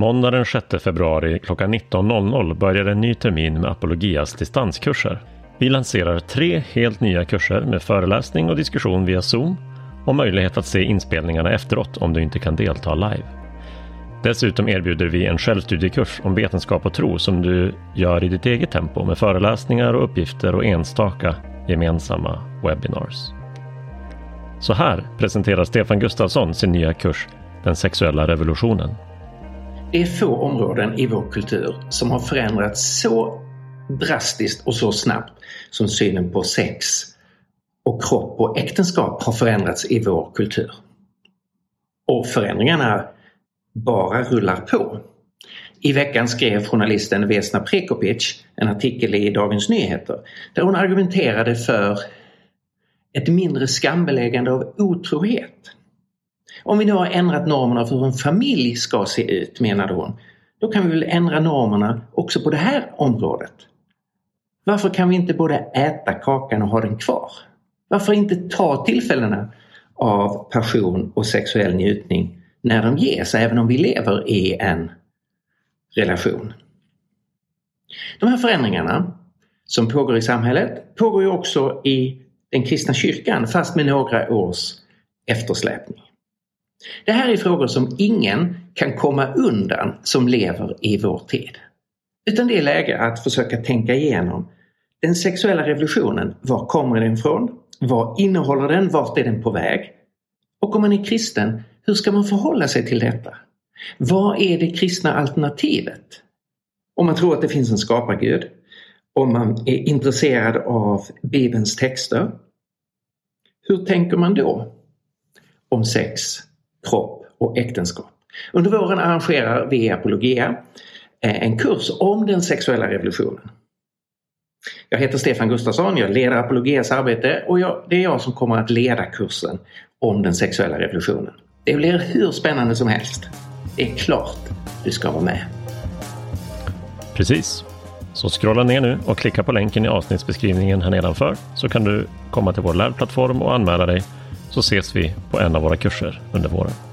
Måndag den 6 februari klockan 19.00 börjar en ny termin med Apologias distanskurser. Vi lanserar tre helt nya kurser med föreläsning och diskussion via Zoom och möjlighet att se inspelningarna efteråt om du inte kan delta live. Dessutom erbjuder vi en självstudiekurs om vetenskap och tro som du gör i ditt eget tempo med föreläsningar och uppgifter och enstaka gemensamma webinars. Så här presenterar Stefan Gustafsson sin nya kurs Den sexuella revolutionen. Det är få områden i vår kultur som har förändrats så drastiskt och så snabbt som synen på sex och kropp och äktenskap har förändrats i vår kultur. Och förändringarna bara rullar på. I veckan skrev journalisten Vesna Prekopic en artikel i Dagens Nyheter där hon argumenterade för ett mindre skambeläggande av otrohet. Om vi nu har ändrat normerna för hur en familj ska se ut, menade hon, då kan vi väl ändra normerna också på det här området. Varför kan vi inte både äta kakan och ha den kvar? Varför inte ta tillfällena av passion och sexuell njutning när de ges, även om vi lever i en relation? De här förändringarna som pågår i samhället pågår ju också i den kristna kyrkan fast med några års eftersläpning. Det här är frågor som ingen kan komma undan som lever i vår tid. Utan det är läge att försöka tänka igenom den sexuella revolutionen. Var kommer den ifrån? Vad innehåller den? Vart är den på väg? Och om man är kristen, hur ska man förhålla sig till detta? Vad är det kristna alternativet? Om man tror att det finns en skapargud, om man är intresserad av Bibelns texter. Hur tänker man då om sex, kropp och äktenskap? Under våren arrangerar vi i Apologia eh, en kurs om den sexuella revolutionen. Jag heter Stefan Gustafsson, jag leder Apologias arbete och jag, det är jag som kommer att leda kursen om den sexuella revolutionen. Det blir hur spännande som helst. Det är klart du ska vara med. Precis. Så scrolla ner nu och klicka på länken i avsnittsbeskrivningen här nedanför så kan du komma till vår lärplattform och anmäla dig så ses vi på en av våra kurser under våren.